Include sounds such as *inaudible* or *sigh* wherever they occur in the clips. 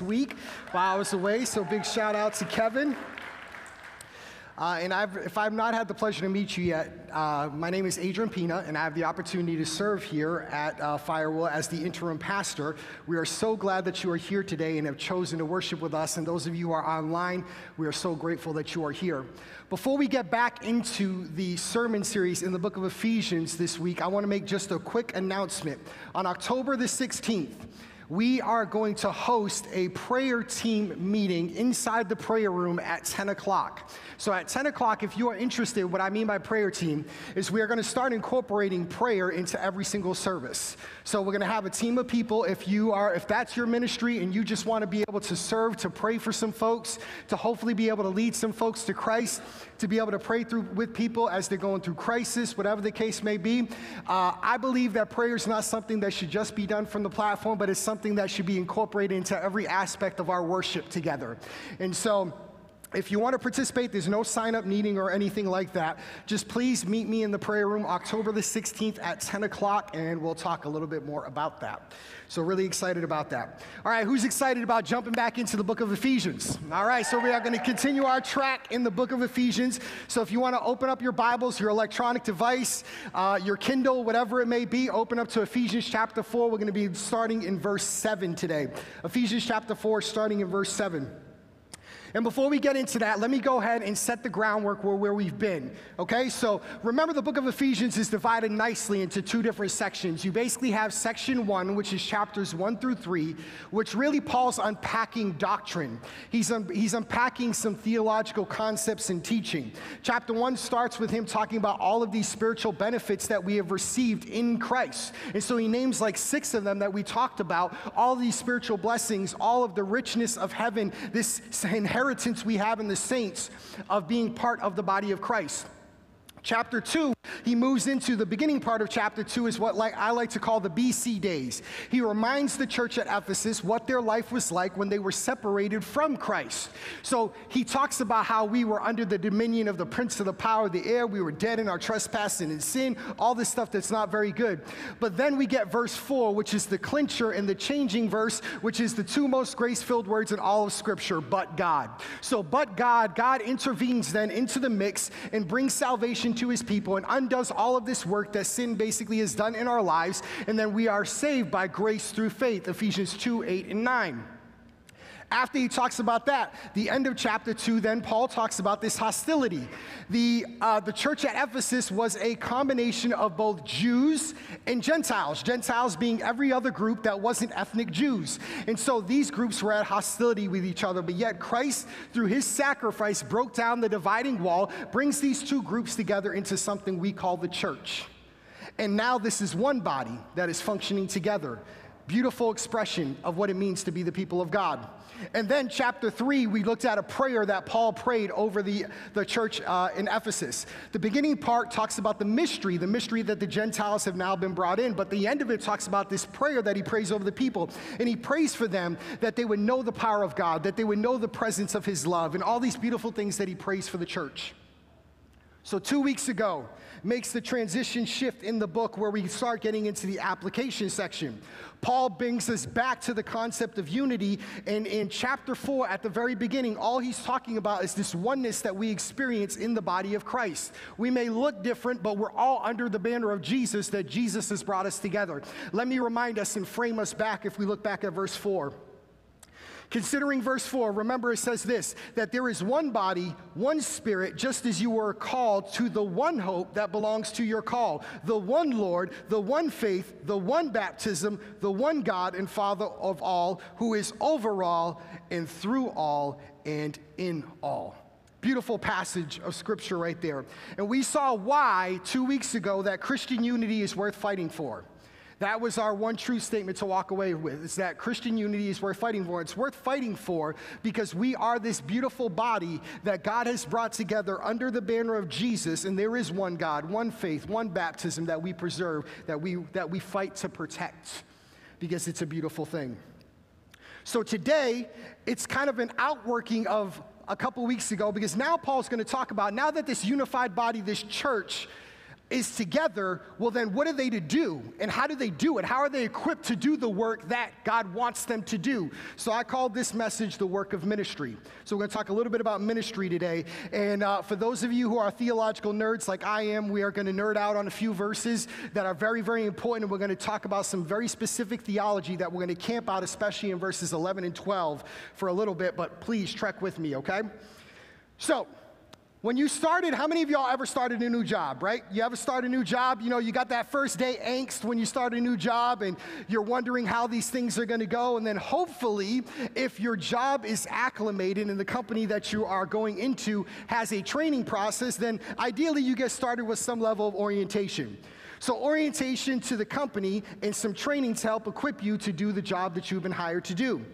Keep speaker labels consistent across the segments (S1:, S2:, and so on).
S1: week while I was away, so big shout out to Kevin. Uh, and I've, if I've not had the pleasure to meet you yet, uh, my name is Adrian Pina, and I have the opportunity to serve here at uh, Firewall as the interim pastor. We are so glad that you are here today and have chosen to worship with us. And those of you who are online, we are so grateful that you are here. Before we get back into the sermon series in the book of Ephesians this week, I want to make just a quick announcement. On October the 16th, we are going to host a prayer team meeting inside the prayer room at 10 o'clock. So, at 10 o'clock, if you are interested, what I mean by prayer team is we are going to start incorporating prayer into every single service. So, we're going to have a team of people. If you are, if that's your ministry and you just want to be able to serve, to pray for some folks, to hopefully be able to lead some folks to Christ, to be able to pray through with people as they're going through crisis, whatever the case may be, uh, I believe that prayer is not something that should just be done from the platform, but it's something that should be incorporated into every aspect of our worship together. And so, if you want to participate, there's no sign up meeting or anything like that. Just please meet me in the prayer room October the 16th at 10 o'clock, and we'll talk a little bit more about that. So, really excited about that. All right, who's excited about jumping back into the book of Ephesians? All right, so we are going to continue our track in the book of Ephesians. So, if you want to open up your Bibles, your electronic device, uh, your Kindle, whatever it may be, open up to Ephesians chapter 4. We're going to be starting in verse 7 today. Ephesians chapter 4, starting in verse 7. And before we get into that, let me go ahead and set the groundwork where, where we've been. Okay, so remember the book of Ephesians is divided nicely into two different sections. You basically have section one, which is chapters one through three, which really Paul's unpacking doctrine. He's, un- he's unpacking some theological concepts and teaching. Chapter one starts with him talking about all of these spiritual benefits that we have received in Christ. And so he names like six of them that we talked about, all these spiritual blessings, all of the richness of heaven, this *laughs* inheritance inheritance we have in the saints of being part of the body of Christ. Chapter 2, he moves into the beginning part of chapter 2 is what like, I like to call the BC days. He reminds the church at Ephesus what their life was like when they were separated from Christ. So he talks about how we were under the dominion of the prince of the power of the air, we were dead in our trespass and in sin, all this stuff that's not very good. But then we get verse 4, which is the clincher and the changing verse, which is the two most grace-filled words in all of scripture, but God. So but God, God intervenes then into the mix and brings salvation to his people and undoes all of this work that sin basically has done in our lives, and then we are saved by grace through faith, Ephesians 2 8 and 9. After he talks about that, the end of chapter 2, then Paul talks about this hostility. The, uh, the church at Ephesus was a combination of both Jews and Gentiles, Gentiles being every other group that wasn't ethnic Jews. And so these groups were at hostility with each other, but yet Christ, through his sacrifice, broke down the dividing wall, brings these two groups together into something we call the church. And now this is one body that is functioning together. Beautiful expression of what it means to be the people of God. And then, chapter three, we looked at a prayer that Paul prayed over the, the church uh, in Ephesus. The beginning part talks about the mystery, the mystery that the Gentiles have now been brought in, but the end of it talks about this prayer that he prays over the people. And he prays for them that they would know the power of God, that they would know the presence of his love, and all these beautiful things that he prays for the church. So, two weeks ago, makes the transition shift in the book where we start getting into the application section. Paul brings us back to the concept of unity. And in chapter four, at the very beginning, all he's talking about is this oneness that we experience in the body of Christ. We may look different, but we're all under the banner of Jesus that Jesus has brought us together. Let me remind us and frame us back if we look back at verse four. Considering verse 4, remember it says this that there is one body, one spirit, just as you were called to the one hope that belongs to your call, the one Lord, the one faith, the one baptism, the one God and Father of all, who is over all and through all and in all. Beautiful passage of scripture right there. And we saw why two weeks ago that Christian unity is worth fighting for. That was our one true statement to walk away with is that Christian unity is worth fighting for. It's worth fighting for because we are this beautiful body that God has brought together under the banner of Jesus, and there is one God, one faith, one baptism that we preserve, that we, that we fight to protect because it's a beautiful thing. So today, it's kind of an outworking of a couple weeks ago because now Paul's going to talk about now that this unified body, this church, is together, well, then what are they to do? And how do they do it? How are they equipped to do the work that God wants them to do? So I call this message the work of ministry. So we're going to talk a little bit about ministry today. And uh, for those of you who are theological nerds like I am, we are going to nerd out on a few verses that are very, very important. And we're going to talk about some very specific theology that we're going to camp out, especially in verses 11 and 12 for a little bit. But please trek with me, okay? So, when you started, how many of y'all ever started a new job, right? You ever start a new job? You know, you got that first day angst when you start a new job and you're wondering how these things are gonna go. And then hopefully, if your job is acclimated and the company that you are going into has a training process, then ideally you get started with some level of orientation. So, orientation to the company and some training to help equip you to do the job that you've been hired to do.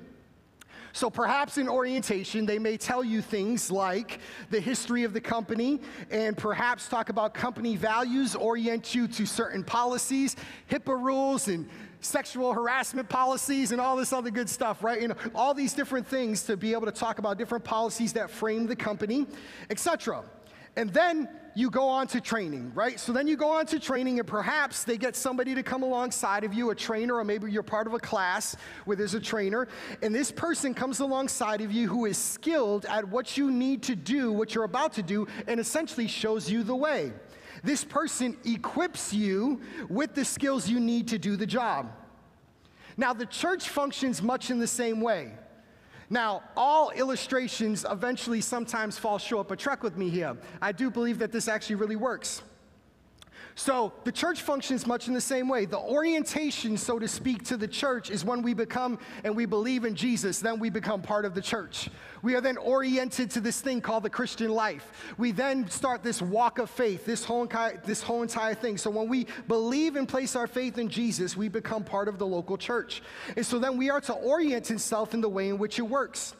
S1: So perhaps in orientation, they may tell you things like the history of the company and perhaps talk about company values, orient you to certain policies, HIPAA rules, and sexual harassment policies and all this other good stuff, right? You know, all these different things to be able to talk about different policies that frame the company, etc. And then you go on to training, right? So then you go on to training, and perhaps they get somebody to come alongside of you, a trainer, or maybe you're part of a class where there's a trainer, and this person comes alongside of you who is skilled at what you need to do, what you're about to do, and essentially shows you the way. This person equips you with the skills you need to do the job. Now, the church functions much in the same way. Now, all illustrations eventually sometimes fall short, but trek with me here. I do believe that this actually really works. So the church functions much in the same way. The orientation, so to speak, to the church is when we become and we believe in Jesus, then we become part of the church. We are then oriented to this thing called the Christian life. We then start this walk of faith, this whole, this whole entire thing. So when we believe and place our faith in Jesus, we become part of the local church. And so then we are to orient itself in the way in which it works.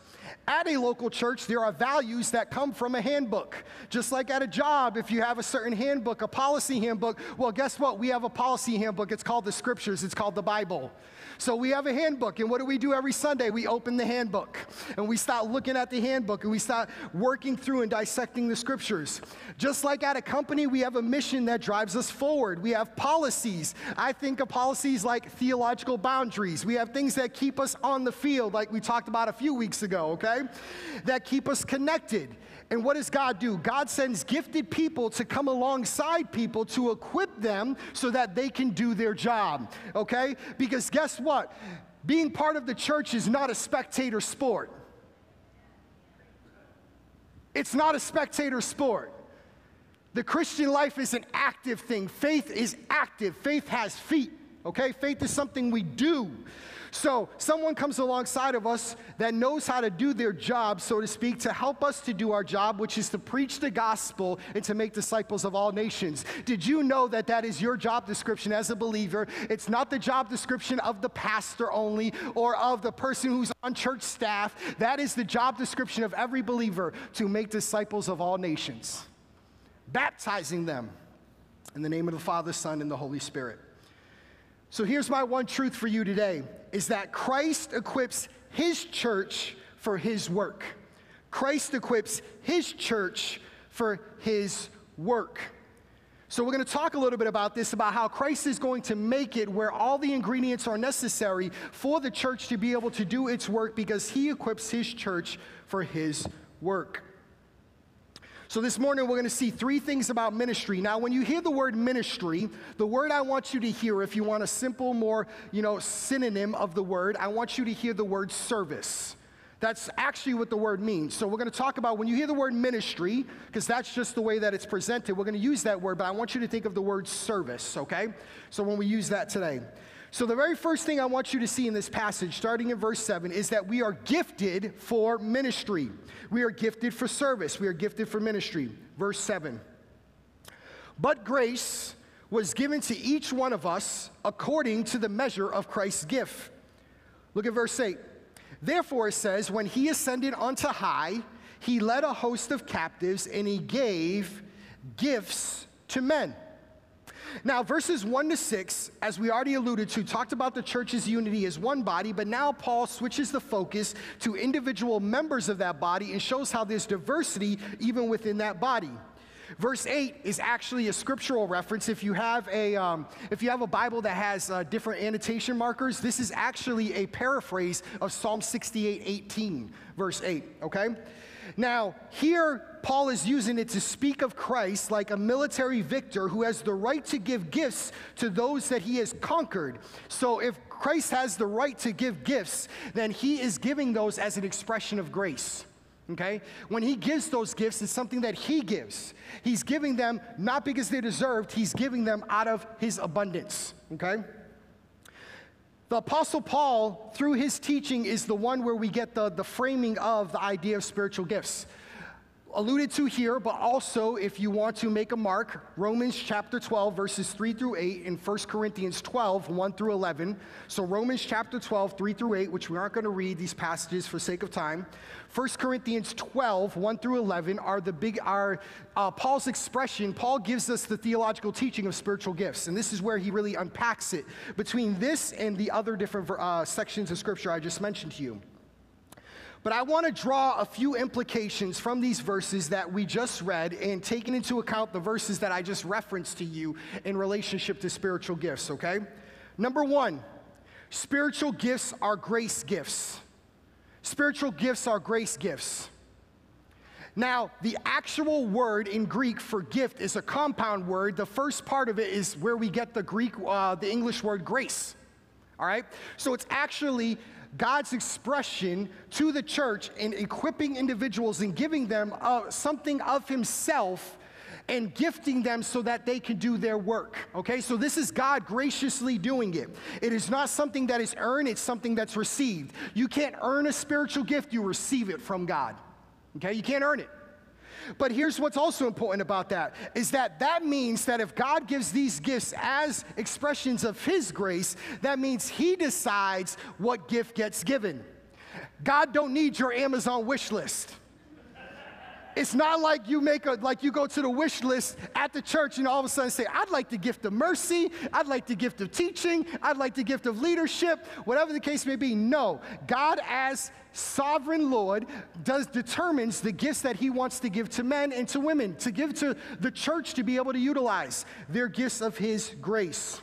S1: At a local church, there are values that come from a handbook. Just like at a job, if you have a certain handbook, a policy handbook, well, guess what? We have a policy handbook. It's called the scriptures, it's called the Bible. So we have a handbook, and what do we do every Sunday? We open the handbook and we start looking at the handbook and we start working through and dissecting the scriptures. Just like at a company, we have a mission that drives us forward. We have policies. I think of policies like theological boundaries. We have things that keep us on the field, like we talked about a few weeks ago, okay? That keep us connected. And what does God do? God sends gifted people to come alongside people to equip them so that they can do their job, okay? Because guess what? Being part of the church is not a spectator sport. It's not a spectator sport. The Christian life is an active thing. Faith is active. Faith has feet, okay? Faith is something we do. So, someone comes alongside of us that knows how to do their job, so to speak, to help us to do our job, which is to preach the gospel and to make disciples of all nations. Did you know that that is your job description as a believer? It's not the job description of the pastor only or of the person who's on church staff. That is the job description of every believer to make disciples of all nations, baptizing them in the name of the Father, Son, and the Holy Spirit. So here's my one truth for you today is that Christ equips his church for his work. Christ equips his church for his work. So, we're going to talk a little bit about this about how Christ is going to make it where all the ingredients are necessary for the church to be able to do its work because he equips his church for his work. So this morning we're going to see three things about ministry. Now, when you hear the word ministry, the word I want you to hear, if you want a simple, more, you know, synonym of the word, I want you to hear the word service. That's actually what the word means. So we're going to talk about when you hear the word ministry, because that's just the way that it's presented, we're going to use that word, but I want you to think of the word service, okay? So when we use that today. So, the very first thing I want you to see in this passage, starting in verse 7, is that we are gifted for ministry. We are gifted for service. We are gifted for ministry. Verse 7. But grace was given to each one of us according to the measure of Christ's gift. Look at verse 8. Therefore, it says, When he ascended onto high, he led a host of captives and he gave gifts to men. Now, verses 1 to 6, as we already alluded to, talked about the church's unity as one body, but now Paul switches the focus to individual members of that body and shows how there's diversity even within that body. Verse 8 is actually a scriptural reference. If you have a, um, if you have a Bible that has uh, different annotation markers, this is actually a paraphrase of Psalm 68 18, verse 8, okay? Now, here, Paul is using it to speak of Christ like a military victor who has the right to give gifts to those that he has conquered. So, if Christ has the right to give gifts, then he is giving those as an expression of grace. Okay? When he gives those gifts, it's something that he gives. He's giving them not because they deserved, he's giving them out of his abundance. Okay? The Apostle Paul, through his teaching, is the one where we get the, the framing of the idea of spiritual gifts alluded to here, but also if you want to make a mark, Romans chapter 12, verses 3 through 8, and 1 Corinthians 12, 1 through 11. So Romans chapter 12, 3 through 8, which we aren't going to read these passages for sake of time. 1 Corinthians 12, 1 through 11 are the big, are uh, Paul's expression. Paul gives us the theological teaching of spiritual gifts, and this is where he really unpacks it between this and the other different uh, sections of scripture I just mentioned to you. But I want to draw a few implications from these verses that we just read and taking into account the verses that I just referenced to you in relationship to spiritual gifts, okay? Number one, spiritual gifts are grace gifts. Spiritual gifts are grace gifts. Now, the actual word in Greek for gift is a compound word. The first part of it is where we get the Greek, uh, the English word grace. All right? So it's actually God's expression to the church in equipping individuals and giving them uh, something of Himself and gifting them so that they can do their work. Okay, so this is God graciously doing it. It is not something that is earned, it's something that's received. You can't earn a spiritual gift, you receive it from God. Okay, you can't earn it. But here's what's also important about that is that that means that if God gives these gifts as expressions of his grace, that means he decides what gift gets given. God don't need your Amazon wish list. It's not like you make a like you go to the wish list at the church and all of a sudden say, I'd like the gift of mercy, I'd like the gift of teaching, I'd like the gift of leadership, whatever the case may be. No. God as sovereign Lord does determines the gifts that he wants to give to men and to women, to give to the church to be able to utilize their gifts of his grace.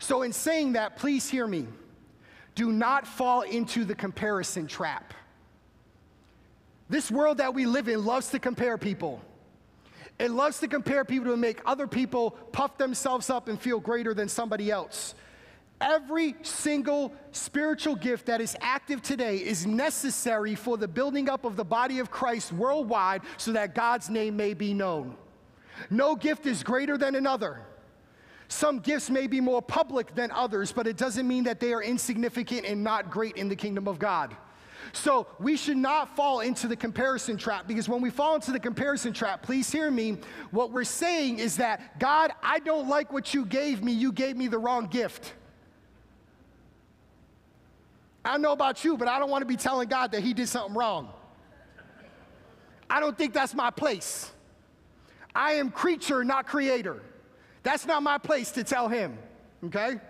S1: So in saying that, please hear me. Do not fall into the comparison trap. This world that we live in loves to compare people. It loves to compare people to make other people puff themselves up and feel greater than somebody else. Every single spiritual gift that is active today is necessary for the building up of the body of Christ worldwide so that God's name may be known. No gift is greater than another. Some gifts may be more public than others, but it doesn't mean that they are insignificant and not great in the kingdom of God. So we should not fall into the comparison trap because when we fall into the comparison trap, please hear me. What we're saying is that, God, I don't like what you gave me. You gave me the wrong gift. I know about you, but I don't want to be telling God that He did something wrong. I don't think that's my place. I am creature, not creator. That's not my place to tell Him, okay?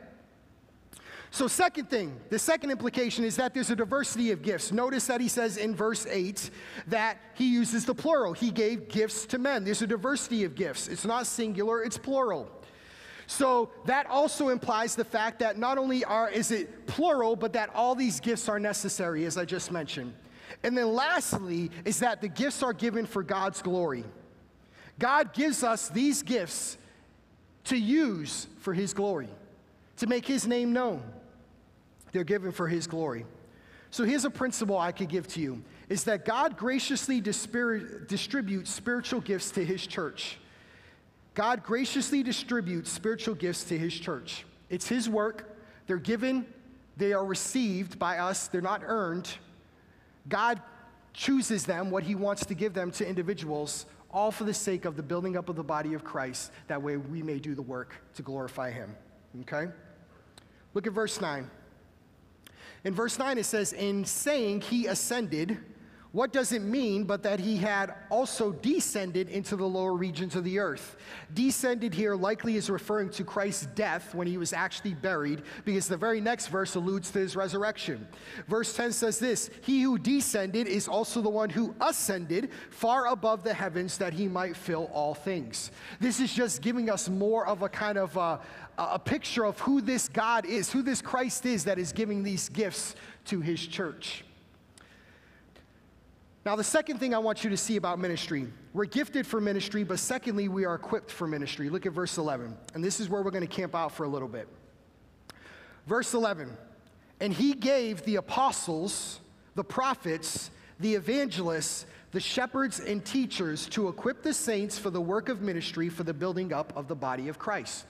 S1: So, second thing, the second implication is that there's a diversity of gifts. Notice that he says in verse 8 that he uses the plural. He gave gifts to men. There's a diversity of gifts. It's not singular, it's plural. So that also implies the fact that not only are is it plural, but that all these gifts are necessary, as I just mentioned. And then lastly, is that the gifts are given for God's glory. God gives us these gifts to use for his glory, to make his name known. They're given for his glory. So here's a principle I could give to you is that God graciously distributes spiritual gifts to his church. God graciously distributes spiritual gifts to his church. It's his work. They're given, they are received by us, they're not earned. God chooses them, what he wants to give them to individuals, all for the sake of the building up of the body of Christ. That way we may do the work to glorify him. Okay? Look at verse 9. In verse 9, it says, In saying he ascended, What does it mean but that he had also descended into the lower regions of the earth? Descended here likely is referring to Christ's death when he was actually buried, because the very next verse alludes to his resurrection. Verse 10 says this He who descended is also the one who ascended far above the heavens that he might fill all things. This is just giving us more of a kind of uh, a, a picture of who this God is, who this Christ is that is giving these gifts to his church. Now, the second thing I want you to see about ministry we're gifted for ministry, but secondly, we are equipped for ministry. Look at verse 11. And this is where we're going to camp out for a little bit. Verse 11 And he gave the apostles, the prophets, the evangelists, the shepherds, and teachers to equip the saints for the work of ministry for the building up of the body of Christ.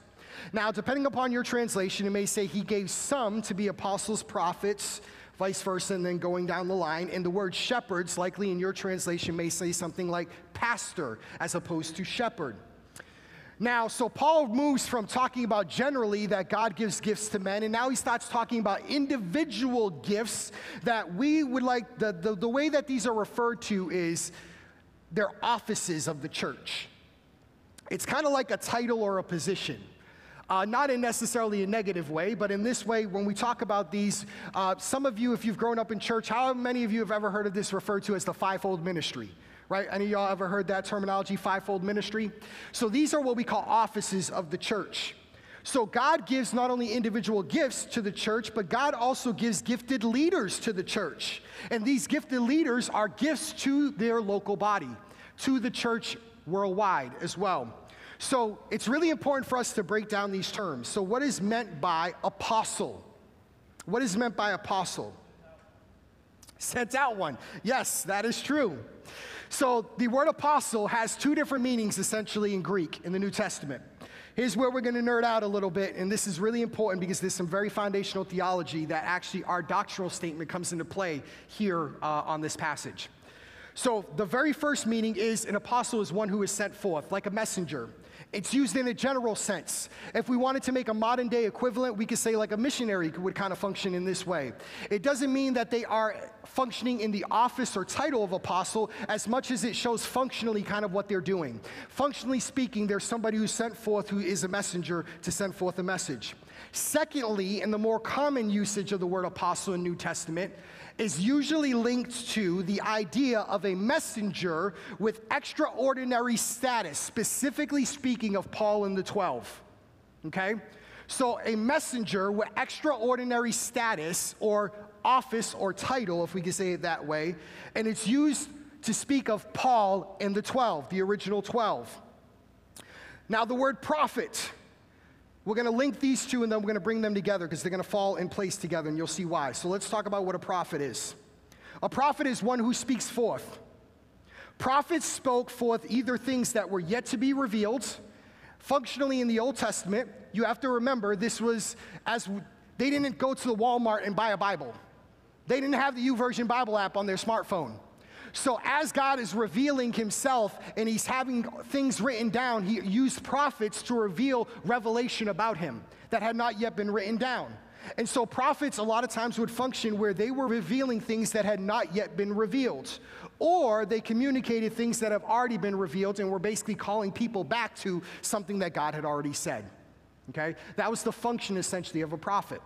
S1: Now, depending upon your translation, it may say he gave some to be apostles, prophets, vice versa, and then going down the line. And the word shepherds, likely in your translation, may say something like pastor as opposed to shepherd. Now, so Paul moves from talking about generally that God gives gifts to men, and now he starts talking about individual gifts that we would like, the, the, the way that these are referred to is they're offices of the church. It's kind of like a title or a position. Uh, not in necessarily a negative way, but in this way, when we talk about these, uh, some of you, if you've grown up in church, how many of you have ever heard of this referred to as the fivefold ministry? Right? Any of y'all ever heard that terminology, fivefold ministry? So these are what we call offices of the church. So God gives not only individual gifts to the church, but God also gives gifted leaders to the church. And these gifted leaders are gifts to their local body, to the church worldwide as well. So it's really important for us to break down these terms. So, what is meant by apostle? What is meant by apostle? Sent out one. Yes, that is true. So, the word apostle has two different meanings essentially in Greek in the New Testament. Here's where we're going to nerd out a little bit, and this is really important because there's some very foundational theology that actually our doctrinal statement comes into play here uh, on this passage. So, the very first meaning is an apostle is one who is sent forth, like a messenger. It's used in a general sense. If we wanted to make a modern day equivalent, we could say like a missionary would kind of function in this way. It doesn't mean that they are functioning in the office or title of apostle as much as it shows functionally kind of what they're doing. Functionally speaking, there's somebody who's sent forth who is a messenger to send forth a message. Secondly, in the more common usage of the word apostle in New Testament, is usually linked to the idea of a messenger with extraordinary status, specifically speaking of Paul and the 12. Okay? So, a messenger with extraordinary status or office or title, if we could say it that way, and it's used to speak of Paul and the 12, the original 12. Now, the word prophet we're going to link these two and then we're going to bring them together because they're going to fall in place together and you'll see why. So let's talk about what a prophet is. A prophet is one who speaks forth. Prophets spoke forth either things that were yet to be revealed. Functionally, in the Old Testament, you have to remember this was as they didn't go to the Walmart and buy a Bible. They didn't have the YouVersion Bible app on their smartphone. So, as God is revealing himself and he's having things written down, he used prophets to reveal revelation about him that had not yet been written down. And so, prophets a lot of times would function where they were revealing things that had not yet been revealed, or they communicated things that have already been revealed and were basically calling people back to something that God had already said. Okay? That was the function essentially of a prophet.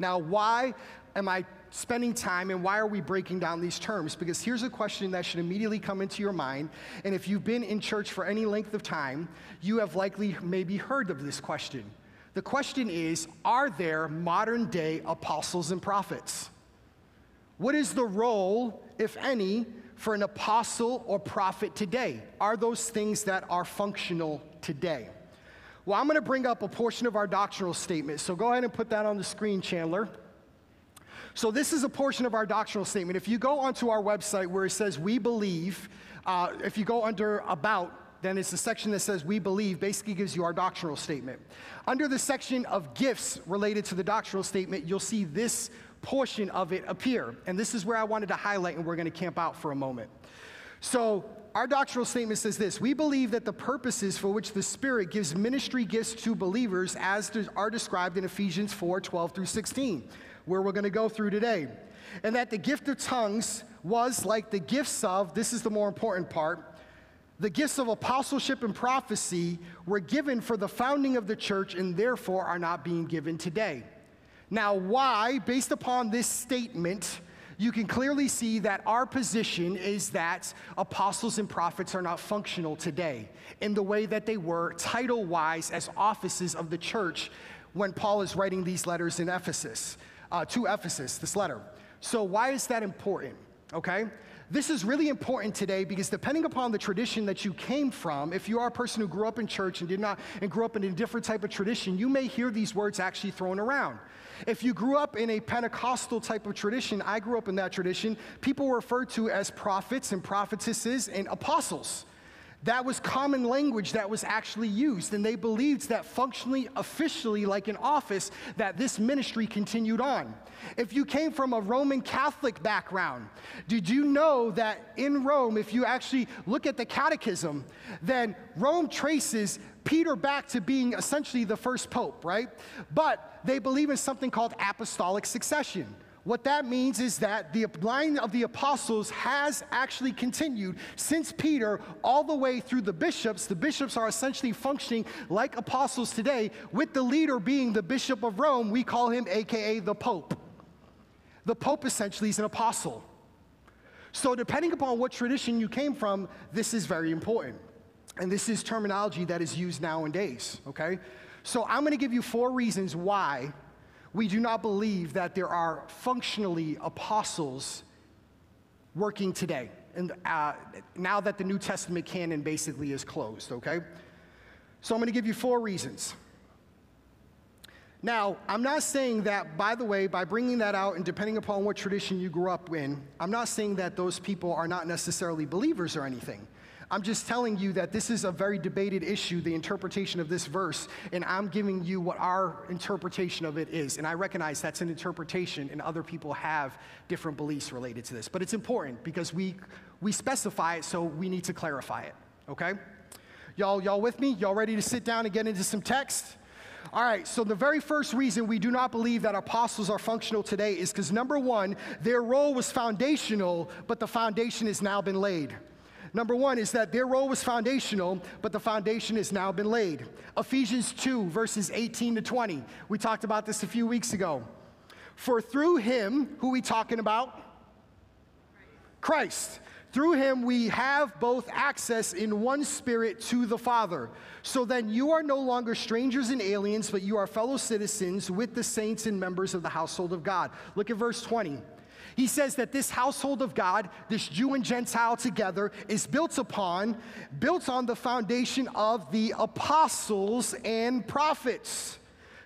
S1: Now, why am I spending time and why are we breaking down these terms? Because here's a question that should immediately come into your mind. And if you've been in church for any length of time, you have likely maybe heard of this question. The question is Are there modern day apostles and prophets? What is the role, if any, for an apostle or prophet today? Are those things that are functional today? Well, I'm going to bring up a portion of our doctrinal statement. So go ahead and put that on the screen, Chandler. So, this is a portion of our doctrinal statement. If you go onto our website where it says we believe, uh, if you go under about, then it's the section that says we believe, basically gives you our doctrinal statement. Under the section of gifts related to the doctrinal statement, you'll see this portion of it appear. And this is where I wanted to highlight, and we're going to camp out for a moment. So, our doctrinal statement says this We believe that the purposes for which the Spirit gives ministry gifts to believers, as are described in Ephesians 4 12 through 16 where we're going to go through today. and that the gift of tongues was like the gifts of, this is the more important part, the gifts of apostleship and prophecy were given for the founding of the church and therefore are not being given today. Now, why, based upon this statement, you can clearly see that our position is that apostles and prophets are not functional today in the way that they were title wise as offices of the church when Paul is writing these letters in Ephesus, uh, to Ephesus, this letter. So, why is that important? Okay? This is really important today because depending upon the tradition that you came from, if you are a person who grew up in church and did not and grew up in a different type of tradition, you may hear these words actually thrown around. If you grew up in a Pentecostal type of tradition, I grew up in that tradition, people were referred to as prophets and prophetesses and apostles. That was common language that was actually used, and they believed that functionally, officially, like an office, that this ministry continued on. If you came from a Roman Catholic background, did you know that in Rome, if you actually look at the catechism, then Rome traces Peter back to being essentially the first pope, right? But they believe in something called apostolic succession. What that means is that the line of the apostles has actually continued since Peter all the way through the bishops. The bishops are essentially functioning like apostles today, with the leader being the Bishop of Rome. We call him AKA the Pope. The Pope essentially is an apostle. So, depending upon what tradition you came from, this is very important. And this is terminology that is used nowadays, okay? So, I'm gonna give you four reasons why we do not believe that there are functionally apostles working today, and uh, now that the New Testament canon basically is closed, okay? So I'm going to give you four reasons. Now, I'm not saying that, by the way, by bringing that out and depending upon what tradition you grew up in, I'm not saying that those people are not necessarily believers or anything. I'm just telling you that this is a very debated issue, the interpretation of this verse, and I'm giving you what our interpretation of it is. And I recognize that's an interpretation, and other people have different beliefs related to this. But it's important because we, we specify it, so we need to clarify it, okay? Y'all, y'all with me? Y'all ready to sit down and get into some text? All right, so the very first reason we do not believe that apostles are functional today is because number one, their role was foundational, but the foundation has now been laid. Number one is that their role was foundational, but the foundation has now been laid. Ephesians 2, verses 18 to 20. We talked about this a few weeks ago. For through him, who we talking about? Christ. Through him we have both access in one spirit to the Father. So then you are no longer strangers and aliens, but you are fellow citizens with the saints and members of the household of God. Look at verse 20. He says that this household of God, this Jew and Gentile together, is built upon, built on the foundation of the apostles and prophets.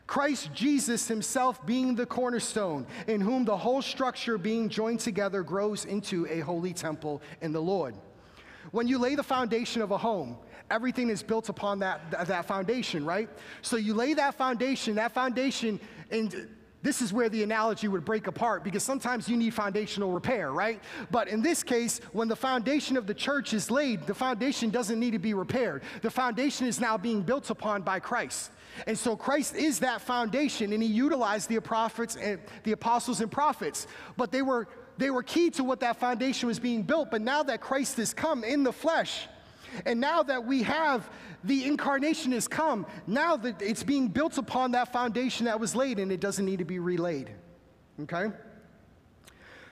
S1: Christ Jesus himself being the cornerstone, in whom the whole structure being joined together grows into a holy temple in the Lord. When you lay the foundation of a home, everything is built upon that, that foundation, right? So you lay that foundation, that foundation, and this is where the analogy would break apart because sometimes you need foundational repair, right? But in this case, when the foundation of the church is laid, the foundation doesn't need to be repaired. The foundation is now being built upon by Christ. And so Christ is that foundation, and he utilized the prophets and the apostles and prophets. But they were they were key to what that foundation was being built. But now that Christ has come in the flesh, and now that we have the incarnation has come, now that it's being built upon that foundation that was laid and it doesn't need to be relayed. Okay?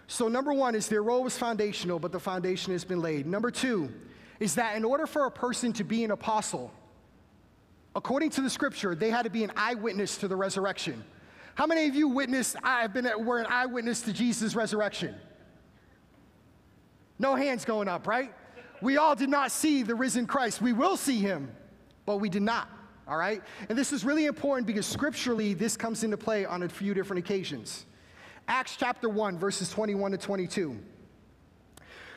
S1: So, number one is their role was foundational, but the foundation has been laid. Number two is that in order for a person to be an apostle, according to the scripture, they had to be an eyewitness to the resurrection. How many of you witnessed, I've been, were an eyewitness to Jesus' resurrection? No hands going up, right? We all did not see the risen Christ. We will see him, but we did not. All right? And this is really important because scripturally this comes into play on a few different occasions. Acts chapter 1, verses 21 to 22.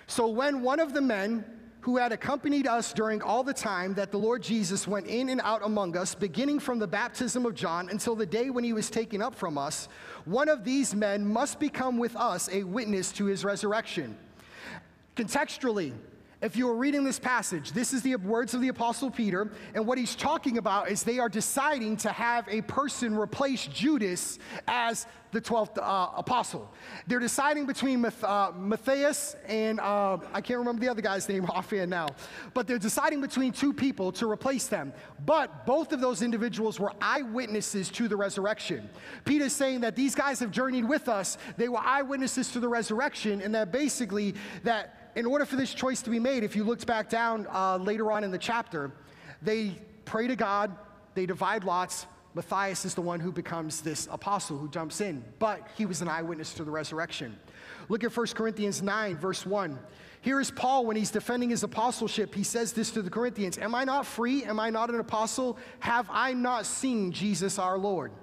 S1: So when one of the men who had accompanied us during all the time that the Lord Jesus went in and out among us, beginning from the baptism of John until the day when he was taken up from us, one of these men must become with us a witness to his resurrection. Contextually, If you are reading this passage, this is the words of the Apostle Peter, and what he's talking about is they are deciding to have a person replace Judas as the 12th uh, apostle. They're deciding between uh, Matthias and uh, I can't remember the other guy's name *laughs* offhand now, but they're deciding between two people to replace them. But both of those individuals were eyewitnesses to the resurrection. Peter's saying that these guys have journeyed with us, they were eyewitnesses to the resurrection, and that basically that in order for this choice to be made, if you looked back down uh, later on in the chapter, they pray to God, they divide lots. Matthias is the one who becomes this apostle who jumps in, but he was an eyewitness to the resurrection. Look at 1 Corinthians 9, verse 1. Here is Paul when he's defending his apostleship. He says this to the Corinthians Am I not free? Am I not an apostle? Have I not seen Jesus our Lord?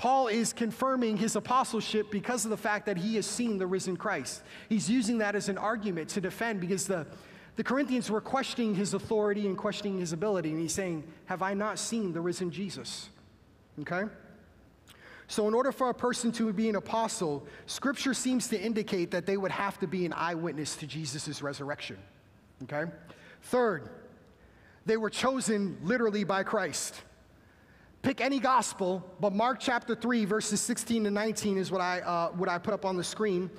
S1: Paul is confirming his apostleship because of the fact that he has seen the risen Christ. He's using that as an argument to defend because the, the Corinthians were questioning his authority and questioning his ability. And he's saying, Have I not seen the risen Jesus? Okay? So, in order for a person to be an apostle, scripture seems to indicate that they would have to be an eyewitness to Jesus' resurrection. Okay? Third, they were chosen literally by Christ. Pick any gospel, but Mark chapter 3, verses 16 to 19 is what I, uh, what I put up on the screen.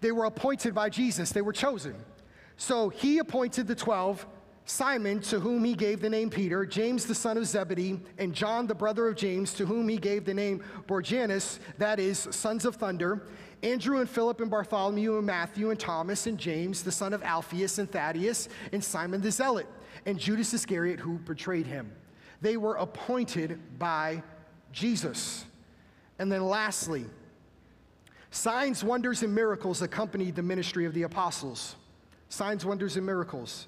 S1: They were appointed by Jesus, they were chosen. So he appointed the 12 Simon, to whom he gave the name Peter, James the son of Zebedee, and John the brother of James, to whom he gave the name Boanerges, that is, sons of thunder, Andrew and Philip and Bartholomew and Matthew and Thomas and James, the son of Alphaeus and Thaddeus, and Simon the Zealot, and Judas Iscariot, who betrayed him. They were appointed by Jesus. And then lastly, signs, wonders, and miracles accompanied the ministry of the apostles. Signs, wonders, and miracles.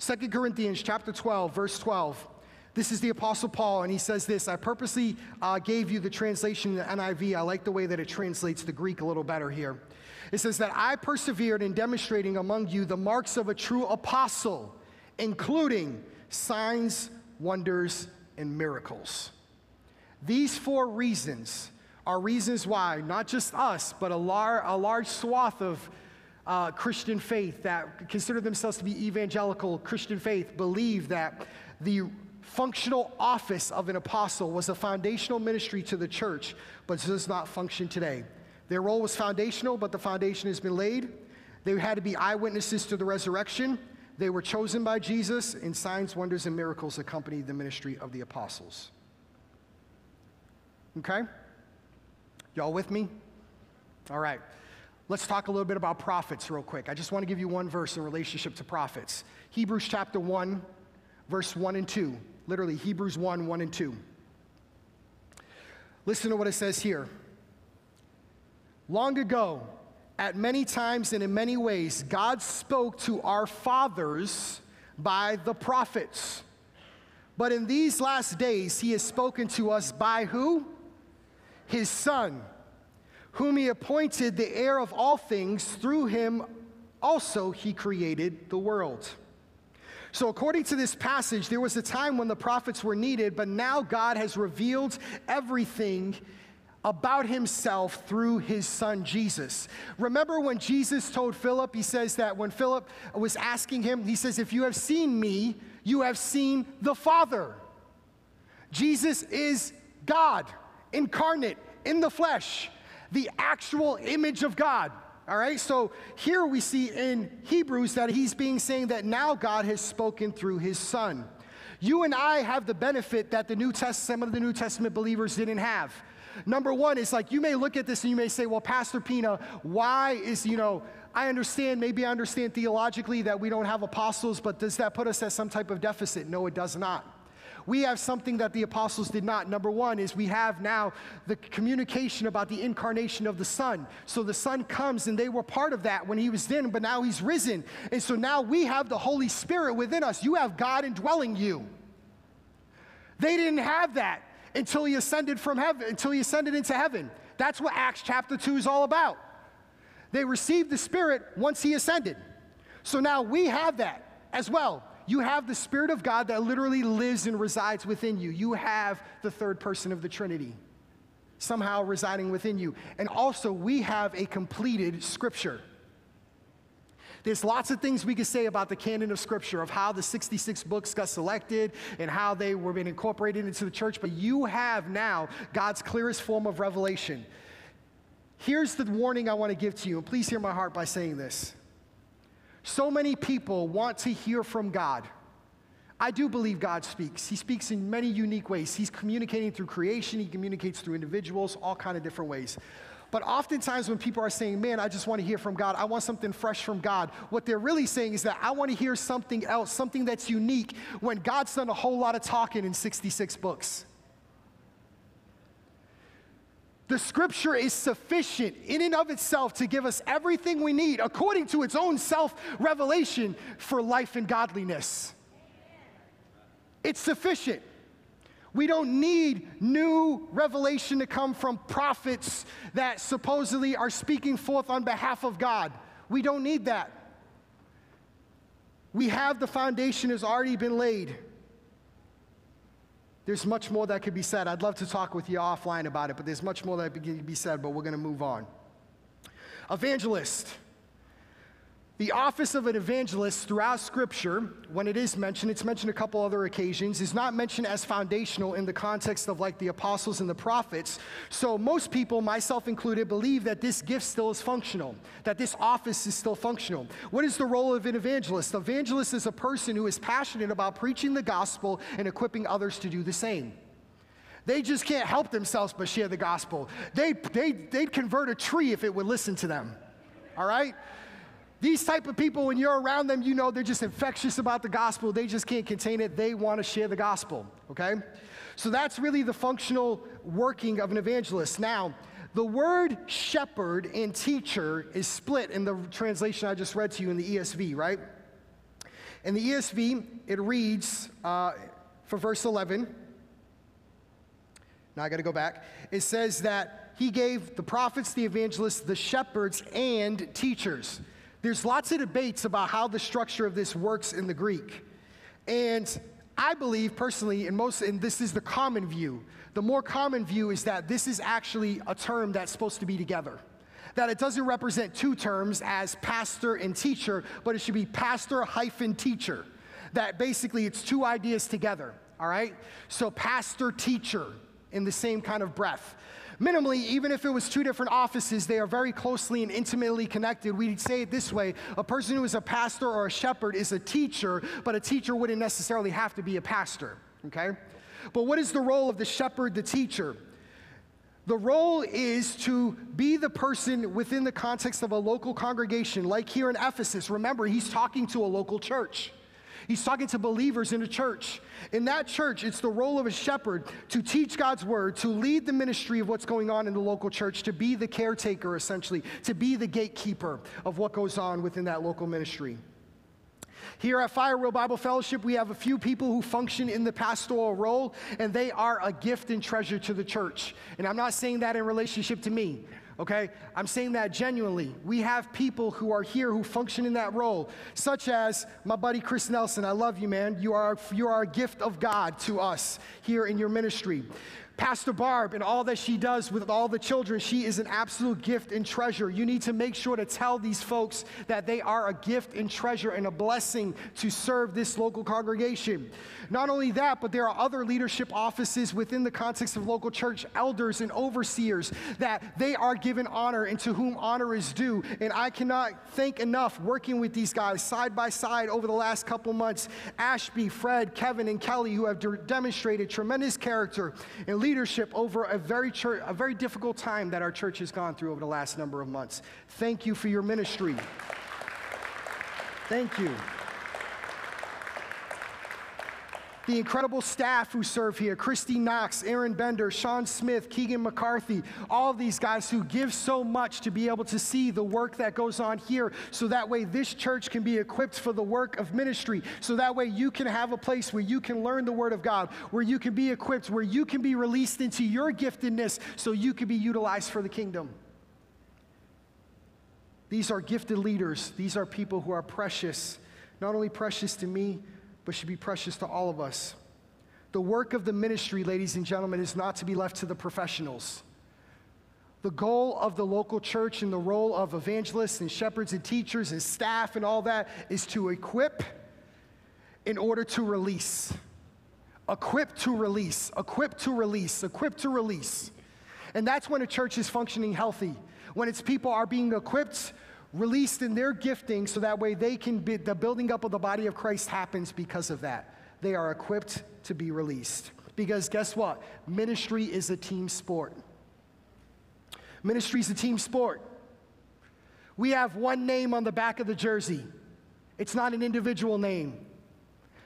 S1: 2 Corinthians chapter 12, verse 12. This is the Apostle Paul, and he says this I purposely uh, gave you the translation in the NIV. I like the way that it translates the Greek a little better here. It says that I persevered in demonstrating among you the marks of a true apostle, including signs, wonders, and miracles. These four reasons are reasons why not just us, but a, lar- a large swath of uh, Christian faith that consider themselves to be evangelical Christian faith believe that the functional office of an apostle was a foundational ministry to the church, but does not function today. Their role was foundational, but the foundation has been laid. They had to be eyewitnesses to the resurrection. They were chosen by Jesus, and signs, wonders, and miracles accompanied the ministry of the apostles. Okay? Y'all with me? All right. Let's talk a little bit about prophets real quick. I just want to give you one verse in relationship to prophets. Hebrews chapter 1, verse 1 and 2. Literally, Hebrews 1, 1 and 2. Listen to what it says here. Long ago, at many times and in many ways, God spoke to our fathers by the prophets. But in these last days, he has spoken to us by who? His Son, whom he appointed the heir of all things. Through him also he created the world. So, according to this passage, there was a time when the prophets were needed, but now God has revealed everything about himself through his son Jesus. Remember when Jesus told Philip, he says that when Philip was asking him, he says, If you have seen me, you have seen the Father. Jesus is God incarnate in the flesh, the actual image of God. All right, so here we see in Hebrews that he's being saying that now God has spoken through his son. You and I have the benefit that the New Testament, some of the New Testament believers didn't have. Number one, it's like you may look at this and you may say, well, Pastor Pina, why is, you know, I understand, maybe I understand theologically that we don't have apostles, but does that put us at some type of deficit? No, it does not. We have something that the apostles did not. Number one is we have now the communication about the incarnation of the Son. So the Son comes, and they were part of that when he was then, but now he's risen. And so now we have the Holy Spirit within us. You have God indwelling you. They didn't have that until he ascended from heaven, until he ascended into heaven. That's what Acts chapter 2 is all about. They received the Spirit once he ascended. So now we have that as well. You have the Spirit of God that literally lives and resides within you. You have the third person of the Trinity somehow residing within you. And also, we have a completed scripture. There's lots of things we could say about the canon of Scripture, of how the 66 books got selected and how they were being incorporated into the church, but you have now God's clearest form of revelation. Here's the warning I want to give to you, and please hear my heart by saying this. So many people want to hear from God. I do believe God speaks. He speaks in many unique ways. He's communicating through creation, he communicates through individuals, all kind of different ways. But oftentimes when people are saying, "Man, I just want to hear from God. I want something fresh from God." What they're really saying is that I want to hear something else, something that's unique when God's done a whole lot of talking in 66 books. The scripture is sufficient in and of itself to give us everything we need according to its own self revelation for life and godliness. It's sufficient. We don't need new revelation to come from prophets that supposedly are speaking forth on behalf of God. We don't need that. We have the foundation has already been laid. There's much more that could be said. I'd love to talk with you offline about it, but there's much more that could be said, but we're going to move on. Evangelist. The office of an evangelist throughout Scripture, when it is mentioned, it's mentioned a couple other occasions, is not mentioned as foundational in the context of like the apostles and the prophets. So most people, myself included, believe that this gift still is functional, that this office is still functional. What is the role of an evangelist? Evangelist is a person who is passionate about preaching the gospel and equipping others to do the same. They just can't help themselves but share the gospel. They, they, they'd convert a tree if it would listen to them. All right? These type of people, when you're around them, you know they're just infectious about the gospel. They just can't contain it. They want to share the gospel, okay? So that's really the functional working of an evangelist. Now, the word shepherd and teacher is split in the translation I just read to you in the ESV, right? In the ESV, it reads uh, for verse 11. Now I got to go back. It says that he gave the prophets, the evangelists, the shepherds, and teachers. There's lots of debates about how the structure of this works in the Greek. And I believe personally, and most, and this is the common view, the more common view is that this is actually a term that's supposed to be together. That it doesn't represent two terms as pastor and teacher, but it should be pastor hyphen teacher. That basically it's two ideas together, all right? So pastor teacher in the same kind of breath. Minimally, even if it was two different offices, they are very closely and intimately connected. We'd say it this way a person who is a pastor or a shepherd is a teacher, but a teacher wouldn't necessarily have to be a pastor, okay? But what is the role of the shepherd, the teacher? The role is to be the person within the context of a local congregation, like here in Ephesus. Remember, he's talking to a local church. He's talking to believers in a church. In that church, it's the role of a shepherd to teach God's word, to lead the ministry of what's going on in the local church, to be the caretaker, essentially, to be the gatekeeper of what goes on within that local ministry. Here at Firewheel Bible Fellowship, we have a few people who function in the pastoral role, and they are a gift and treasure to the church. And I'm not saying that in relationship to me okay? I'm saying that genuinely. We have people who are here who function in that role, such as my buddy Chris Nelson. I love you, man. You are, you are a gift of God to us here in your ministry. Pastor Barb and all that she does with all the children, she is an absolute gift and treasure. You need to make sure to tell these folks that they are a gift and treasure and a blessing to serve this local congregation. Not only that, but there are other leadership offices within the context of local church, elders and overseers, that they are given honor and to whom honor is due. And I cannot thank enough working with these guys side by side over the last couple months Ashby, Fred, Kevin, and Kelly, who have de- demonstrated tremendous character and leadership over a very, church, a very difficult time that our church has gone through over the last number of months. Thank you for your ministry. Thank you the incredible staff who serve here Christy Knox, Aaron Bender, Sean Smith, Keegan McCarthy, all these guys who give so much to be able to see the work that goes on here so that way this church can be equipped for the work of ministry. So that way you can have a place where you can learn the Word of God, where you can be equipped, where you can be released into your giftedness so you can be utilized for the kingdom. These are gifted leaders, these are people who are precious, not only precious to me but should be precious to all of us. The work of the ministry, ladies and gentlemen, is not to be left to the professionals. The goal of the local church and the role of evangelists and shepherds and teachers and staff and all that is to equip in order to release. Equip to release, equip to release, equip to release. And that's when a church is functioning healthy, when its people are being equipped, released in their gifting, so that way they can be, the building up of the body of Christ happens because of that. They are equipped to be released. Because guess what? Ministry is a team sport. Ministry is a team sport. We have one name on the back of the jersey, it's not an individual name.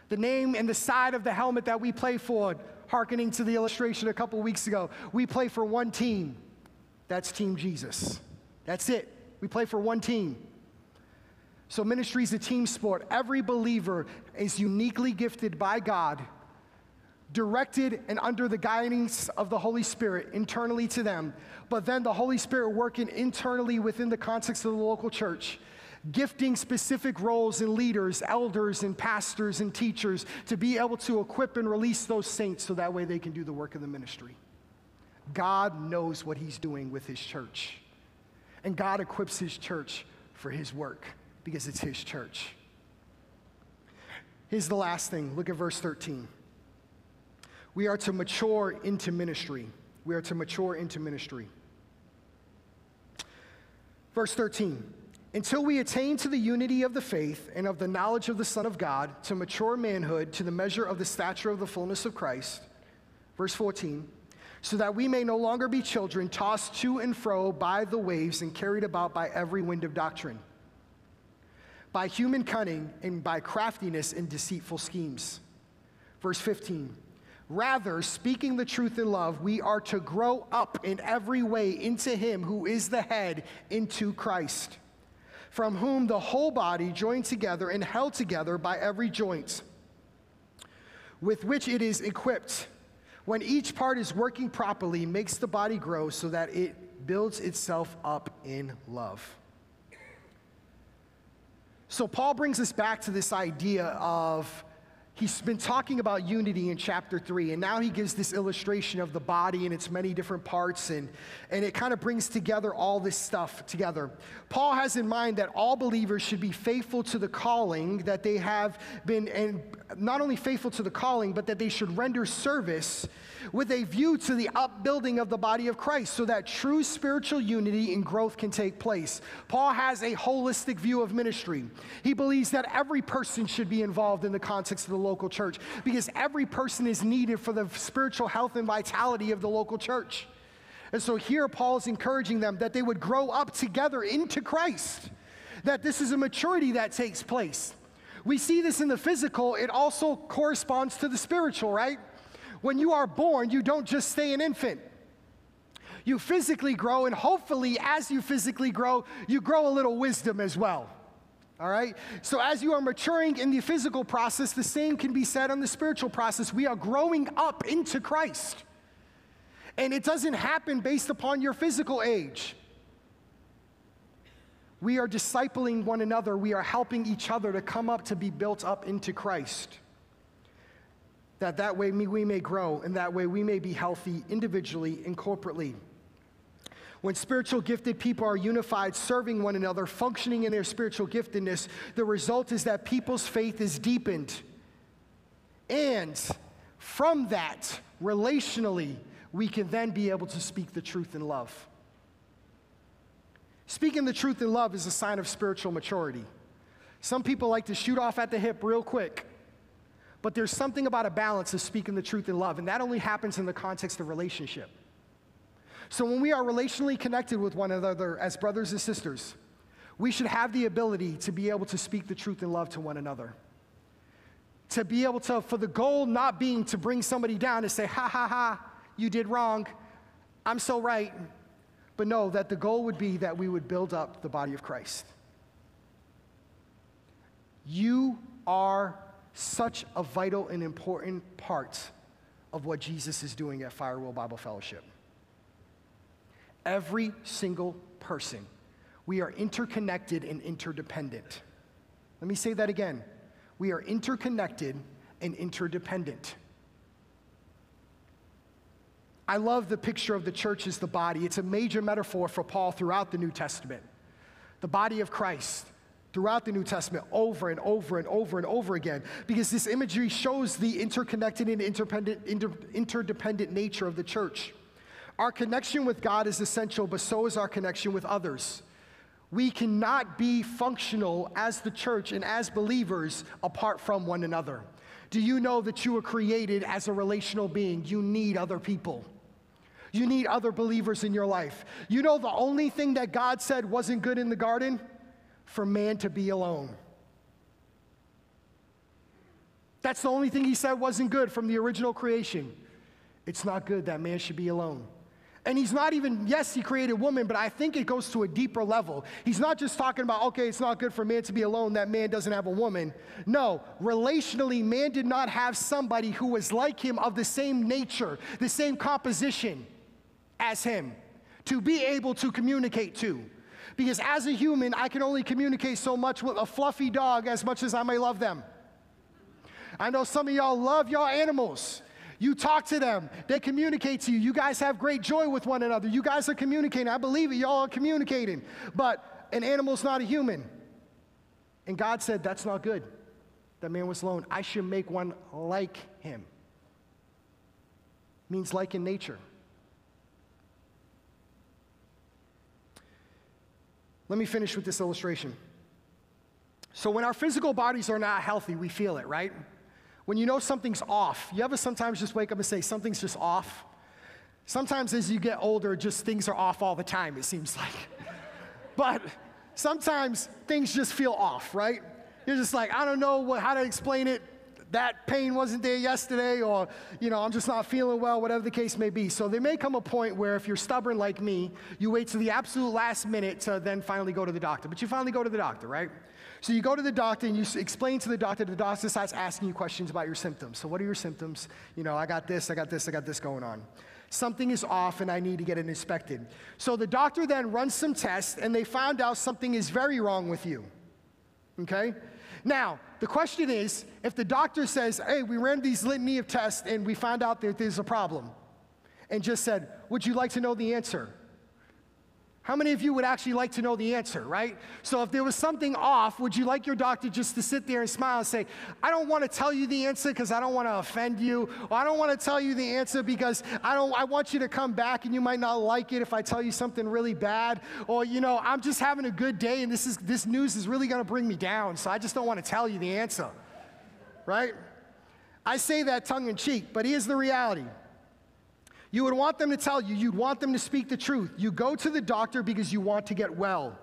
S1: The name and the side of the helmet that we play for, hearkening to the illustration a couple weeks ago, we play for one team. That's Team Jesus. That's it. We play for one team. So, ministry is a team sport. Every believer is uniquely gifted by God directed and under the guidance of the Holy Spirit internally to them, but then the Holy Spirit working internally within the context of the local church, gifting specific roles in leaders, elders, and pastors and teachers to be able to equip and release those saints so that way they can do the work of the ministry. God knows what He's doing with His church, and God equips His church for His work because it's His church. Here's the last thing look at verse 13. We are to mature into ministry. We are to mature into ministry. Verse 13 Until we attain to the unity of the faith and of the knowledge of the Son of God, to mature manhood, to the measure of the stature of the fullness of Christ. Verse 14 so that we may no longer be children tossed to and fro by the waves and carried about by every wind of doctrine, by human cunning and by craftiness and deceitful schemes. Verse 15 Rather, speaking the truth in love, we are to grow up in every way into Him who is the head, into Christ, from whom the whole body, joined together and held together by every joint, with which it is equipped, when each part is working properly, makes the body grow so that it builds itself up in love. So, Paul brings us back to this idea of He's been talking about unity in chapter three, and now he gives this illustration of the body and its many different parts, and, and it kind of brings together all this stuff together. Paul has in mind that all believers should be faithful to the calling that they have been, and not only faithful to the calling, but that they should render service with a view to the upbuilding of the body of Christ so that true spiritual unity and growth can take place. Paul has a holistic view of ministry. He believes that every person should be involved in the context of the local church because every person is needed for the spiritual health and vitality of the local church. And so here Paul is encouraging them that they would grow up together into Christ, that this is a maturity that takes place. We see this in the physical, it also corresponds to the spiritual, right? When you are born, you don't just stay an infant. You physically grow, and hopefully, as you physically grow, you grow a little wisdom as well. All right? So, as you are maturing in the physical process, the same can be said on the spiritual process. We are growing up into Christ. And it doesn't happen based upon your physical age. We are discipling one another, we are helping each other to come up to be built up into Christ that that way we may grow and that way we may be healthy individually and corporately. When spiritual gifted people are unified, serving one another, functioning in their spiritual giftedness, the result is that people's faith is deepened. And from that, relationally, we can then be able to speak the truth in love. Speaking the truth in love is a sign of spiritual maturity. Some people like to shoot off at the hip real quick but there's something about a balance of speaking the truth in love, and that only happens in the context of relationship. So when we are relationally connected with one another as brothers and sisters, we should have the ability to be able to speak the truth in love to one another. To be able to, for the goal not being to bring somebody down and say, ha ha ha, you did wrong, I'm so right. But no, that the goal would be that we would build up the body of Christ. You are such a vital and important part of what Jesus is doing at Firewheel Bible Fellowship. Every single person, we are interconnected and interdependent. Let me say that again. We are interconnected and interdependent. I love the picture of the church as the body. It's a major metaphor for Paul throughout the New Testament. The body of Christ throughout the New Testament over and over and over and over again because this imagery shows the interconnected and interdependent, inter, interdependent nature of the church. Our connection with God is essential, but so is our connection with others. We cannot be functional as the church and as believers apart from one another. Do you know that you were created as a relational being? You need other people. You need other believers in your life. You know the only thing that God said wasn't good in the garden? For man to be alone. That's the only thing he said wasn't good from the original creation. It's not good that man should be alone. And he's not even, yes, he created woman, but I think it goes to a deeper level. He's not just talking about, okay, it's not good for man to be alone, that man doesn't have a woman. No, relationally, man did not have somebody who was like him of the same nature, the same composition as him to be able to communicate to. Because as a human, I can only communicate so much with a fluffy dog as much as I may love them. I know some of y'all love y'all animals. You talk to them, they communicate to you. You guys have great joy with one another. You guys are communicating. I believe it, y'all are communicating. But an animal's not a human. And God said, That's not good. That man was alone. I should make one like him. Means like in nature. Let me finish with this illustration. So, when our physical bodies are not healthy, we feel it, right? When you know something's off, you ever sometimes just wake up and say, something's just off? Sometimes as you get older, just things are off all the time, it seems like. *laughs* but sometimes things just feel off, right? You're just like, I don't know what, how to explain it that pain wasn't there yesterday, or, you know, I'm just not feeling well, whatever the case may be. So there may come a point where if you're stubborn like me, you wait to the absolute last minute to then finally go to the doctor. But you finally go to the doctor, right? So you go to the doctor and you explain to the doctor, the doctor starts asking you questions about your symptoms. So what are your symptoms? You know, I got this, I got this, I got this going on. Something is off and I need to get it inspected. So the doctor then runs some tests and they found out something is very wrong with you. Okay? Now, the question is if the doctor says, hey, we ran these litany of tests and we found out that there's a problem, and just said, would you like to know the answer? How many of you would actually like to know the answer, right? So if there was something off, would you like your doctor just to sit there and smile and say, I don't want to tell you the answer because I don't want to offend you, or I don't want to tell you the answer because I don't I want you to come back and you might not like it if I tell you something really bad, or you know, I'm just having a good day and this is this news is really going to bring me down, so I just don't want to tell you the answer. Right? I say that tongue in cheek, but here's the reality. You would want them to tell you, you'd want them to speak the truth. You go to the doctor because you want to get well.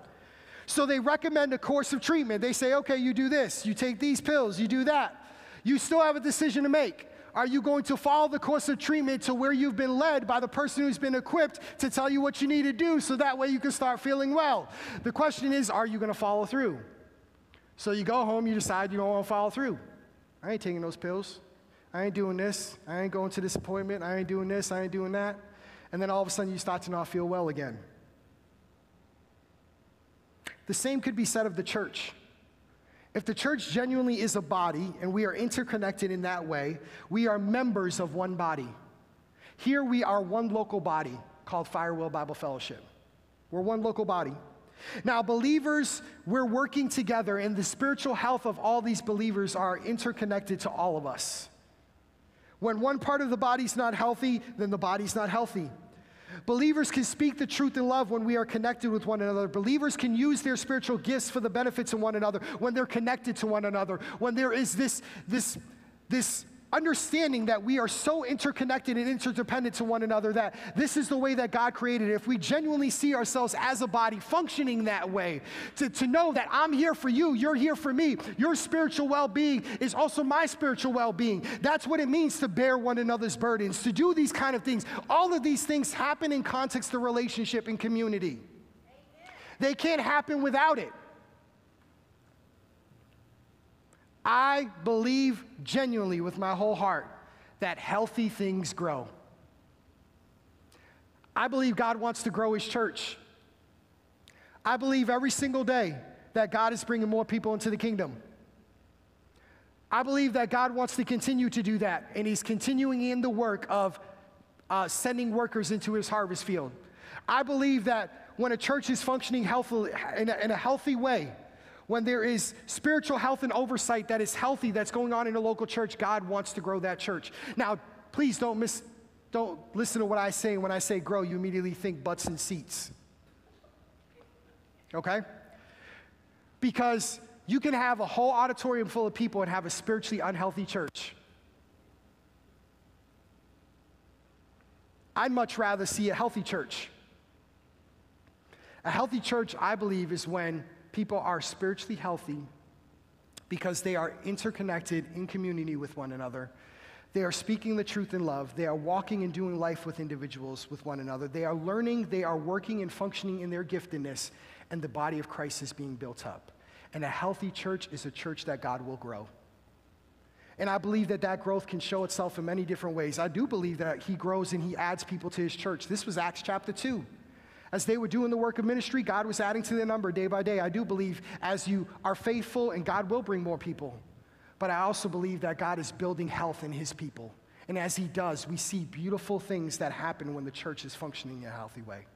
S1: So they recommend a course of treatment. They say, okay, you do this, you take these pills, you do that. You still have a decision to make. Are you going to follow the course of treatment to where you've been led by the person who's been equipped to tell you what you need to do so that way you can start feeling well? The question is, are you going to follow through? So you go home, you decide you don't want to follow through. I ain't taking those pills. I ain't doing this. I ain't going to this appointment. I ain't doing this. I ain't doing that. And then all of a sudden you start to not feel well again. The same could be said of the church. If the church genuinely is a body and we are interconnected in that way, we are members of one body. Here we are one local body called Firewheel Bible Fellowship. We're one local body. Now, believers, we're working together, and the spiritual health of all these believers are interconnected to all of us. When one part of the body's not healthy, then the body's not healthy. Believers can speak the truth in love when we are connected with one another. Believers can use their spiritual gifts for the benefits of one another when they're connected to one another. When there is this, this, this understanding that we are so interconnected and interdependent to one another that this is the way that God created it. If we genuinely see ourselves as a body functioning that way, to, to know that I'm here for you, you're here for me, your spiritual well being is also my spiritual well being. That's what it means to bear one another's burdens, to do these kind of things. All of these things happen in context of relationship and community. They can't happen without it. I believe genuinely with my whole heart that healthy things grow. I believe God wants to grow His church. I believe every single day that God is bringing more people into the kingdom. I believe that God wants to continue to do that, and He's continuing in the work of uh, sending workers into his harvest field. I believe that when a church is functioning healthily, in, a, in a healthy way, when there is spiritual health and oversight that is healthy that's going on in a local church, God wants to grow that church. Now, please don't miss, don't listen to what I say. When I say grow, you immediately think butts and seats. Okay? Because you can have a whole auditorium full of people and have a spiritually unhealthy church. I'd much rather see a healthy church. A healthy church, I believe, is when people are spiritually healthy because they are interconnected in community with one another. They are speaking the truth in love. They are walking and doing life with individuals, with one another. They are learning, they are working and functioning in their giftedness, and the body of Christ is being built up. And a healthy church is a church that God will grow. And I believe that that growth can show itself in many different ways. I do believe that He grows and He adds people to His church. This was Acts chapter 2. As they were doing the work of ministry, God was adding to their number day by day. I do believe as you are faithful, and God will bring more people. But I also believe that God is building health in His people. And as He does, we see beautiful things that happen when the church is functioning in a healthy way.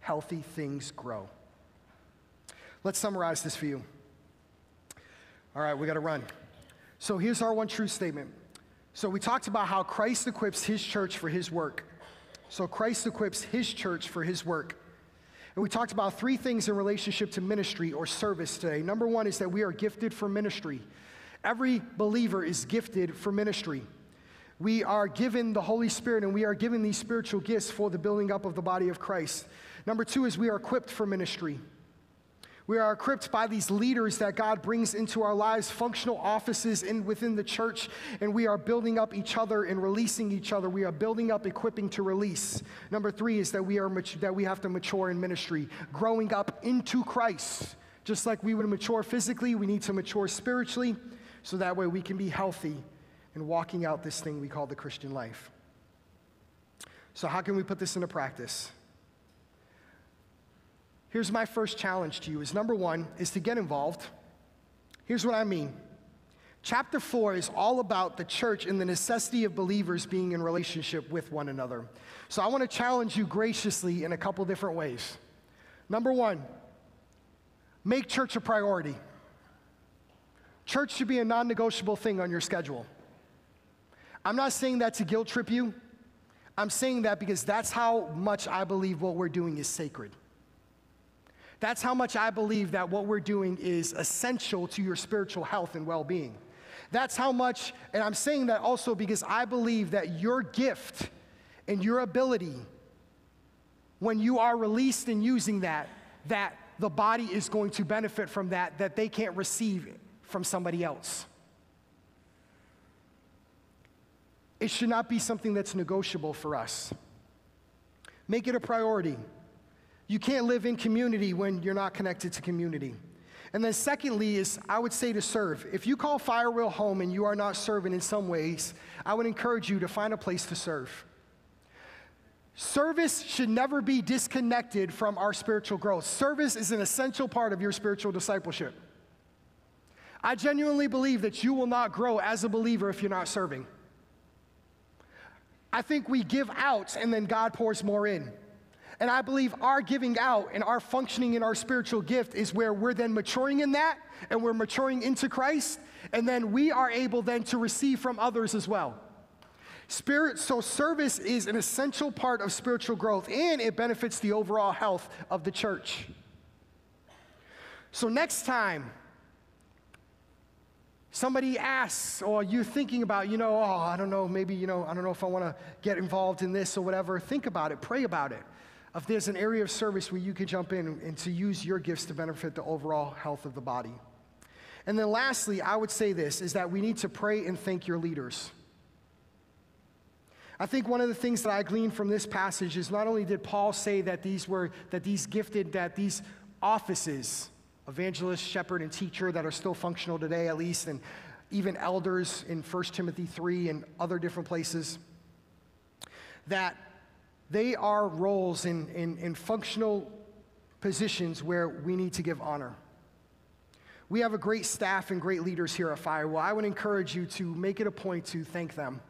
S1: Healthy things grow. Let's summarize this for you. All right, we got to run. So here's our one true statement. So we talked about how Christ equips His church for His work. So Christ equips His church for His work. And we talked about three things in relationship to ministry or service today. Number one is that we are gifted for ministry. Every believer is gifted for ministry. We are given the Holy Spirit and we are given these spiritual gifts for the building up of the body of Christ. Number two is we are equipped for ministry. We are equipped by these leaders that God brings into our lives, functional offices in, within the church, and we are building up each other and releasing each other. We are building up, equipping to release. Number three is that we, are, that we have to mature in ministry, growing up into Christ. Just like we would mature physically, we need to mature spiritually, so that way we can be healthy and walking out this thing we call the Christian life. So, how can we put this into practice? Here's my first challenge to you is number one is to get involved. Here's what I mean. Chapter 4 is all about the church and the necessity of believers being in relationship with one another. So I want to challenge you graciously in a couple different ways. Number one, make church a priority. Church should be a non negotiable thing on your schedule. I'm not saying that to guilt trip you. I'm saying that because that's how much I believe what we're doing is sacred. That's how much I believe that what we're doing is essential to your spiritual health and well being. That's how much, and I'm saying that also because I believe that your gift and your ability, when you are released in using that, that the body is going to benefit from that, that they can't receive from somebody else. It should not be something that's negotiable for us. Make it a priority. You can't live in community when you're not connected to community. And then, secondly, is I would say to serve. If you call Fire Wheel home and you are not serving in some ways, I would encourage you to find a place to serve. Service should never be disconnected from our spiritual growth. Service is an essential part of your spiritual discipleship. I genuinely believe that you will not grow as a believer if you're not serving. I think we give out and then God pours more in. And I believe our giving out and our functioning in our spiritual gift is where we're then maturing in that and we're maturing into Christ. And then we are able then to receive from others as well. Spirit, so service is an essential part of spiritual growth and it benefits the overall health of the church. So next time somebody asks or you're thinking about, you know, oh, I don't know, maybe, you know, I don't know if I want to get involved in this or whatever, think about it, pray about it if there's an area of service where you could jump in and to use your gifts to benefit the overall health of the body. And then lastly, I would say this is that we need to pray and thank your leaders. I think one of the things that I gleaned from this passage is not only did Paul say that these were that these gifted that these offices evangelist, shepherd and teacher that are still functional today at least and even elders in 1 Timothy 3 and other different places that they are roles in, in, in functional positions where we need to give honor. We have a great staff and great leaders here at Firewheel. I would encourage you to make it a point to thank them.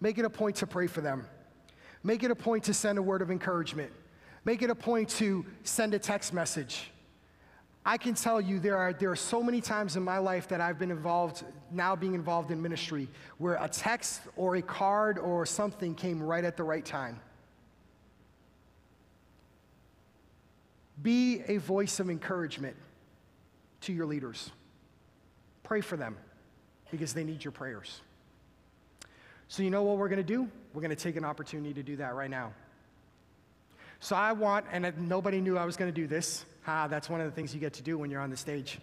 S1: Make it a point to pray for them. Make it a point to send a word of encouragement. Make it a point to send a text message. I can tell you there are, there are so many times in my life that I've been involved, now being involved in ministry, where a text or a card or something came right at the right time. Be a voice of encouragement to your leaders. Pray for them because they need your prayers. So, you know what we're going to do? We're going to take an opportunity to do that right now. So, I want, and nobody knew I was going to do this. Ha, that's one of the things you get to do when you're on the stage.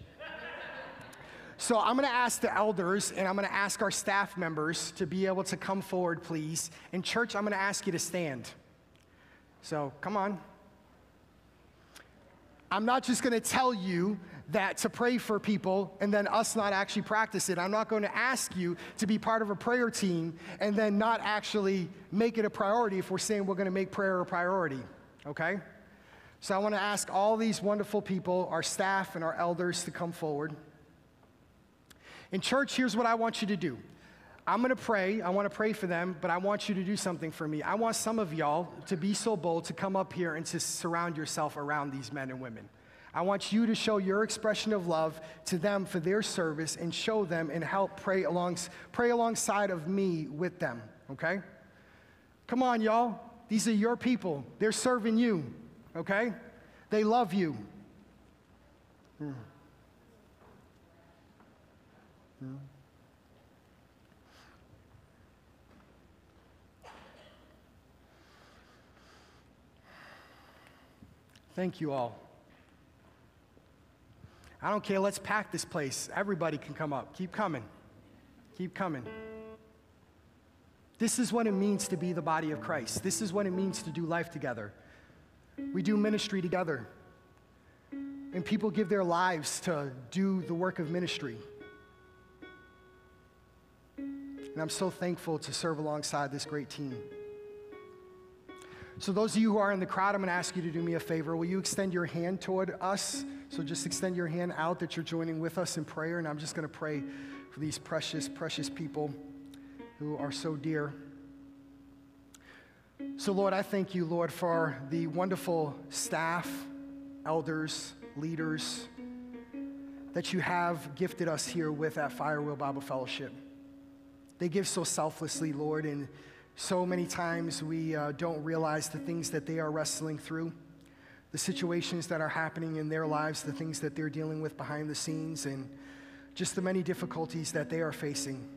S1: So, I'm going to ask the elders and I'm going to ask our staff members to be able to come forward, please. In church, I'm going to ask you to stand. So, come on. I'm not just going to tell you that to pray for people and then us not actually practice it. I'm not going to ask you to be part of a prayer team and then not actually make it a priority if we're saying we're going to make prayer a priority, okay? So I want to ask all these wonderful people, our staff and our elders, to come forward. In church, here's what I want you to do. I'm going to pray. I want to pray for them, but I want you to do something for me. I want some of y'all to be so bold to come up here and to surround yourself around these men and women. I want you to show your expression of love to them for their service and show them and help pray, along, pray alongside of me with them, okay? Come on, y'all. These are your people. They're serving you, okay? They love you. Hmm. Hmm. Thank you all. I don't care, let's pack this place. Everybody can come up. Keep coming. Keep coming. This is what it means to be the body of Christ. This is what it means to do life together. We do ministry together. And people give their lives to do the work of ministry. And I'm so thankful to serve alongside this great team. So, those of you who are in the crowd, I'm going to ask you to do me a favor. Will you extend your hand toward us? So, just extend your hand out that you're joining with us in prayer. And I'm just going to pray for these precious, precious people who are so dear. So, Lord, I thank you, Lord, for the wonderful staff, elders, leaders that you have gifted us here with at Firewheel Bible Fellowship. They give so selflessly, Lord, and so many times we uh, don't realize the things that they are wrestling through, the situations that are happening in their lives, the things that they're dealing with behind the scenes, and just the many difficulties that they are facing.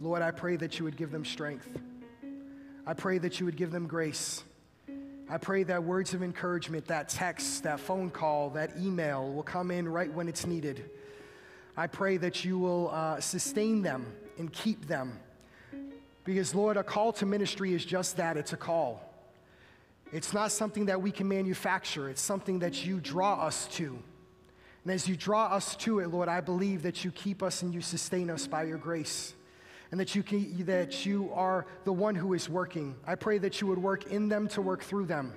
S1: Lord, I pray that you would give them strength. I pray that you would give them grace. I pray that words of encouragement, that text, that phone call, that email will come in right when it's needed. I pray that you will uh, sustain them and keep them because, Lord, a call to ministry is just that it's a call. It's not something that we can manufacture, it's something that you draw us to. And as you draw us to it, Lord, I believe that you keep us and you sustain us by your grace. And that you, can, that you are the one who is working. I pray that you would work in them to work through them.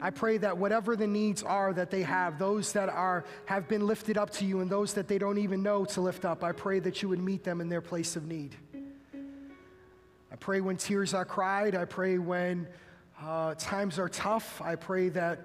S1: I pray that whatever the needs are that they have, those that are have been lifted up to you and those that they don't even know to lift up, I pray that you would meet them in their place of need. I pray when tears are cried, I pray when uh, times are tough, I pray that